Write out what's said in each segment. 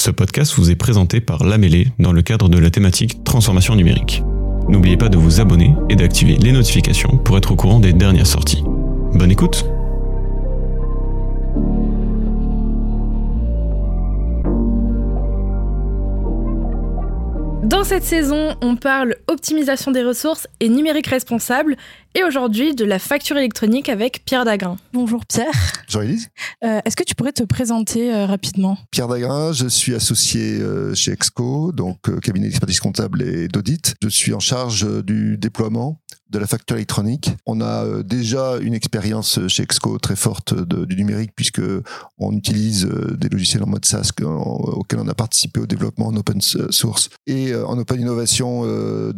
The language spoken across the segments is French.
Ce podcast vous est présenté par Lamélé dans le cadre de la thématique transformation numérique. N'oubliez pas de vous abonner et d'activer les notifications pour être au courant des dernières sorties. Bonne écoute Dans cette saison, on parle optimisation des ressources et numérique responsable, et aujourd'hui de la facture électronique avec Pierre Dagrin. Bonjour Pierre. Bonjour Elise. Euh, Est-ce que tu pourrais te présenter euh, rapidement? Pierre Dagrin, je suis associé euh, chez Exco, donc euh, cabinet d'expertise comptable et d'audit. Je suis en charge euh, du déploiement de la facture électronique. On a déjà une expérience chez Exco très forte de- du numérique puisque on utilise des logiciels en mode SaaS auxquels on a participé au développement en open source et en open innovation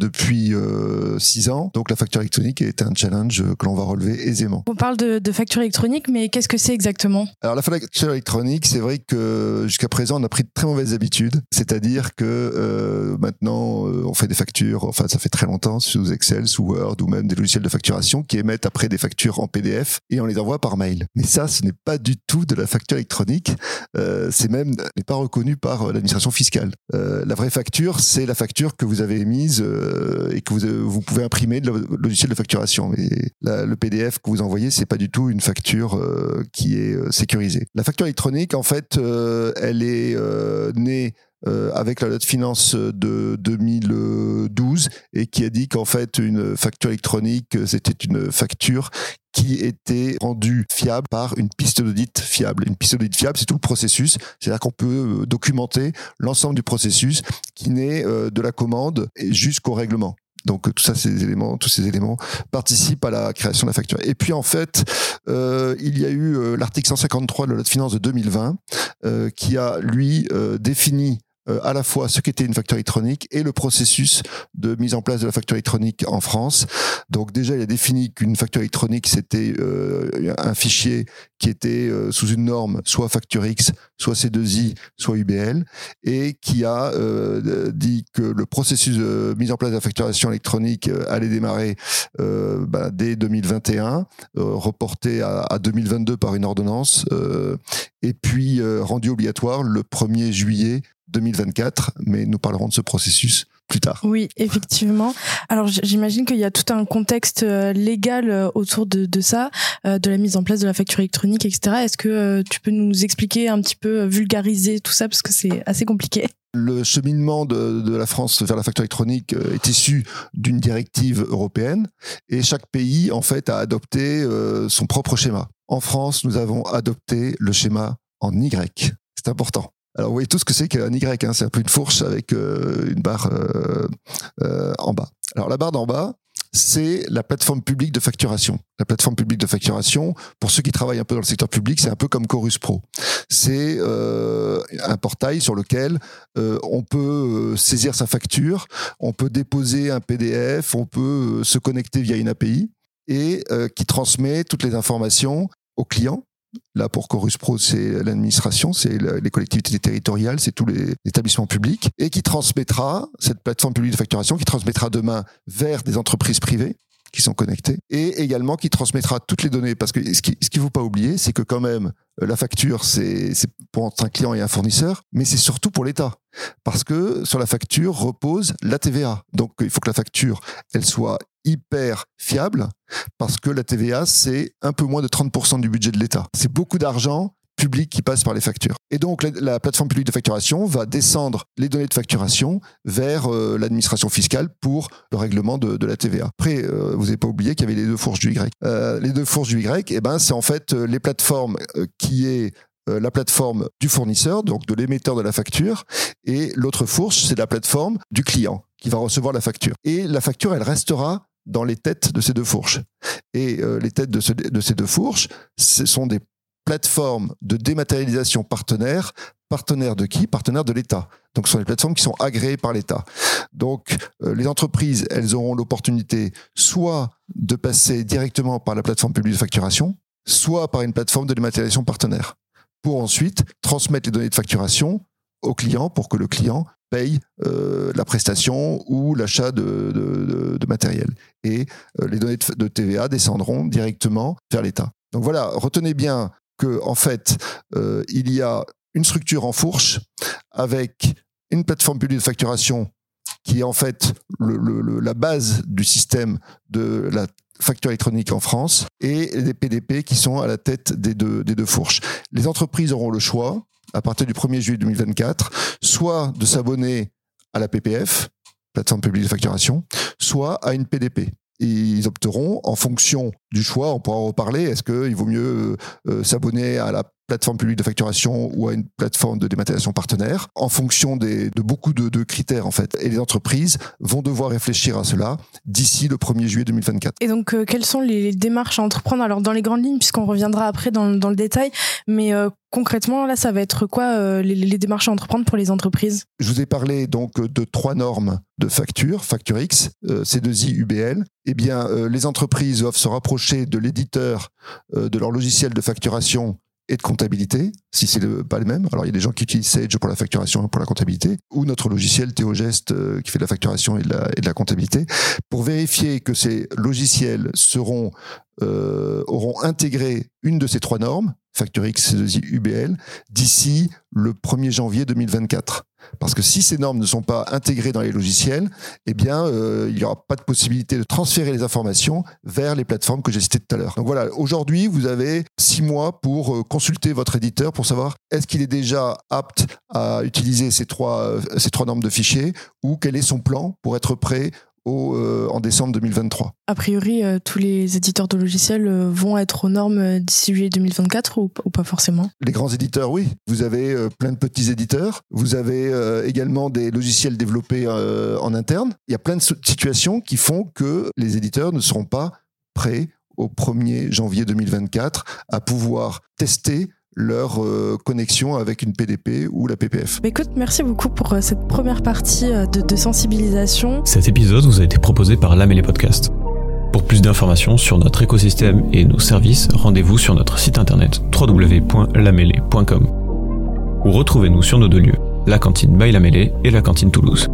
depuis euh, six ans. Donc la facture électronique est un challenge euh, que l'on va relever aisément. On parle de, de facture électronique, mais qu'est-ce que c'est exactement? Alors la facture électronique, c'est vrai que jusqu'à présent on a pris de très mauvaises habitudes, c'est-à-dire que euh, maintenant euh, on fait des factures, enfin ça fait très longtemps sous Excel, sous Word ou même des logiciels de facturation qui émettent après des factures en PDF et on les envoie par mail. Mais ça, ce n'est pas du tout de la facture électronique. Euh, c'est même n'est pas reconnu par euh, l'administration fiscale. Euh, la vraie facture, c'est la facture que vous avez émise euh, et que vous, vous pouvez imprimer de logiciel de facturation. Mais le PDF que vous envoyez, c'est pas du tout une facture euh, qui est euh, sécurisée. La facture électronique, en fait, euh, elle est euh, née euh, avec la loi de finances de 2012 et qui a dit qu'en fait une facture électronique euh, c'était une facture qui était rendue fiable par une piste d'audit fiable. Une piste d'audit fiable, c'est tout le processus, c'est-à-dire qu'on peut euh, documenter l'ensemble du processus qui naît euh, de la commande jusqu'au règlement. Donc tout ça, ces éléments, tous ces éléments participent à la création de la facture. Et puis en fait, il y a eu l'article 153 de la loi de finances de 2020 euh, qui a lui défini euh, à la fois ce qu'était une facture électronique et le processus de mise en place de la facture électronique en France. Donc déjà, il a défini qu'une facture électronique, c'était euh, un fichier qui était euh, sous une norme, soit Facture X, soit C2I, soit UBL, et qui a dit que le processus de mise en place de la facturation électronique allait démarrer bah, dès 2021, euh, reporté à, à 2022 par une ordonnance, et puis rendu obligatoire le 1er juillet 2024, mais nous parlerons de ce processus plus tard. Oui, effectivement. Alors j'imagine qu'il y a tout un contexte euh, légal euh, autour de, de ça, euh, de la mise en place de la facture électronique, etc. Est-ce que tu peux nous expliquer un petit peu, vulgariser tout ça, parce que c'est assez compliqué Le cheminement de, de la France vers la facture électronique est issu d'une directive européenne et chaque pays en fait a adopté son propre schéma. En France, nous avons adopté le schéma en Y. C'est important. Alors vous voyez tout ce que c'est qu'un Y, hein, c'est un peu une fourche avec euh, une barre euh, euh, en bas. Alors la barre d'en bas, c'est la plateforme publique de facturation. La plateforme publique de facturation, pour ceux qui travaillent un peu dans le secteur public, c'est un peu comme Chorus Pro. C'est euh, un portail sur lequel euh, on peut euh, saisir sa facture, on peut déposer un PDF, on peut euh, se connecter via une API et qui transmet toutes les informations au client. Là, pour Chorus Pro, c'est l'administration, c'est les collectivités territoriales, c'est tous les établissements publics, et qui transmettra, cette plateforme publique de facturation, qui transmettra demain vers des entreprises privées qui sont connectées, et également qui transmettra toutes les données, parce que ce qu'il qu'il faut pas oublier, c'est que quand même, la facture, c'est c'est pour entre un client et un fournisseur, mais c'est surtout pour l'État. Parce que sur la facture repose la TVA. Donc il faut que la facture, elle soit hyper fiable, parce que la TVA, c'est un peu moins de 30% du budget de l'État. C'est beaucoup d'argent public qui passe par les factures. Et donc la, la plateforme publique de facturation va descendre les données de facturation vers euh, l'administration fiscale pour le règlement de, la TVA. Après, euh, vous n'avez pas oublié qu'il y avait les deux fourches du Y. Euh, les deux fourches du Y, eh ben, c'est en fait les plateformes qui est la plateforme du fournisseur, donc de l'émetteur de la facture, et l'autre fourche, c'est la plateforme du client qui va recevoir la facture. Et la facture, elle restera dans les têtes de ces deux fourches. Et les têtes de, ce- de ces deux fourches, ce sont des plateformes de dématérialisation partenaires. Partenaires de qui? Partenaires de l'État. Donc, ce sont des plateformes qui sont agréées par l'État. Donc, euh, les entreprises, elles auront l'opportunité soit de passer directement par la plateforme publique de facturation, soit par une plateforme de dématérialisation partenaire, pour ensuite transmettre les données de facturation au client pour que le client paye euh, la prestation ou l'achat de, matériel. Et euh, les données de TVA descendront directement vers l'État. Donc voilà, retenez bien que en fait, euh, il y a une structure en fourche avec une plateforme publique de facturation qui est en fait la base du système de la facture électronique en France et les PDP qui sont à la tête des deux, des deux fourches. Les entreprises auront le choix, à partir du 1er juillet 2024, soit de s'abonner à la PPF, plateforme publique de facturation, soit à une PDP ils opteront en fonction du choix. On pourra en reparler. Est-ce qu'il vaut mieux euh, euh, s'abonner à la plateforme publique de facturation ou à une plateforme de dématérialisation partenaire, en fonction des, de beaucoup de, de, critères en fait. Et les entreprises vont devoir réfléchir à cela d'ici le 1er juillet 2024. Et donc, euh, quelles sont les démarches à entreprendre? Alors, dans les grandes lignes, puisqu'on reviendra après dans, dans le détail, mais euh, concrètement, là, ça va être quoi euh, les, les, démarches à entreprendre pour les entreprises? Je vous ai parlé donc de trois normes de facture, Facture X, C2I, UBL. Eh bien, les entreprises doivent se rapprocher de l'éditeur de leur logiciel de facturation et de comptabilité, si c'est pas les mêmes. Alors il y a des gens qui utilisent Sage pour la facturation et pour la comptabilité, ou notre logiciel Théogest euh, qui fait de la facturation et de la comptabilité, pour vérifier que ces logiciels seront euh, auront intégré une de ces trois normes, Facture X, C2I, UBL, d'ici le 1er janvier 2024. Parce que si ces normes ne sont pas intégrées dans les logiciels, eh euh, il n'y aura pas de possibilité de transférer les informations vers les plateformes que j'ai citées tout à l'heure. Donc voilà, aujourd'hui, vous avez six mois pour euh, consulter votre éditeur pour savoir est-ce qu'il est déjà apte à utiliser ces trois normes de fichiers ou quel est son plan pour être prêt au, euh, en décembre 2023. A priori, euh, tous les éditeurs de logiciels euh, vont être aux normes d'ici juillet 2024 ou, ou, pas forcément? Les grands éditeurs, oui. Vous avez plein de petits éditeurs. Vous avez également des logiciels développés en interne. Il y a plein de situations qui font que les éditeurs ne seront pas prêts au 1er janvier 2024 à pouvoir tester leur euh, connexion avec une PDP ou la PPF. Bah, écoute, merci beaucoup pour euh, cette première partie euh, de, de, sensibilisation. Cet épisode vous a été proposé par Lamélé Podcast. Pour plus d'informations sur notre écosystème et nos services, rendez-vous sur notre site internet www.lamélé.com ou retrouvez-nous sur nos deux lieux, la cantine by Lamélé et la cantine Toulouse.